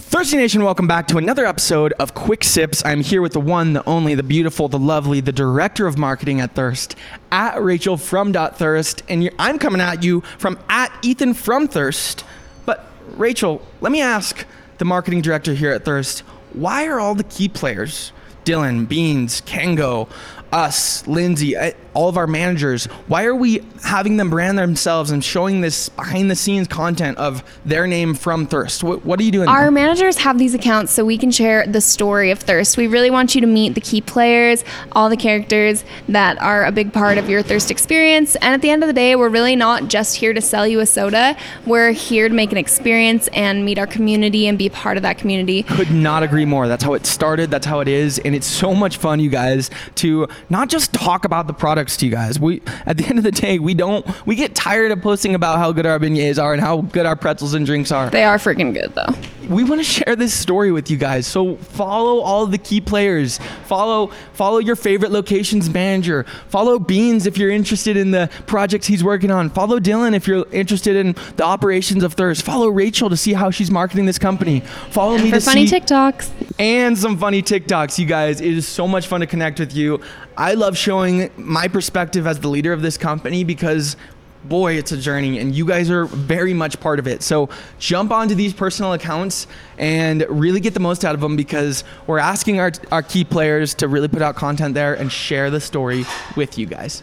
Thirsty Nation, welcome back to another episode of Quick Sips. I'm here with the one, the only, the beautiful, the lovely, the director of marketing at Thirst, at Rachel from Thirst, and I'm coming at you from at Ethan from Thirst. But Rachel, let me ask the marketing director here at Thirst, why are all the key players, Dylan, Beans, Kango, us, Lindsey, uh, all of our managers, why are we having them brand themselves and showing this behind the scenes content of their name from Thirst? What, what are you doing? Our managers have these accounts so we can share the story of Thirst. We really want you to meet the key players, all the characters that are a big part of your Thirst experience. And at the end of the day, we're really not just here to sell you a soda. We're here to make an experience and meet our community and be part of that community. Could not agree more. That's how it started. That's how it is. And it's so much fun, you guys, to not just talk about the products to you guys. We at the end of the day, we don't we get tired of posting about how good our beignets are and how good our pretzels and drinks are. They are freaking good though. We want to share this story with you guys. So follow all the key players. Follow follow your favorite locations manager. Follow Beans if you're interested in the projects he's working on. Follow Dylan if you're interested in the operations of Thirst. Follow Rachel to see how she's marketing this company. Follow me for to funny see TikToks and some funny TikToks. You guys, it is so much fun to connect with you. I love showing my perspective as the leader of this company because boy, it's a journey, and you guys are very much part of it. So jump onto these personal accounts and really get the most out of them because we're asking our, our key players to really put out content there and share the story with you guys.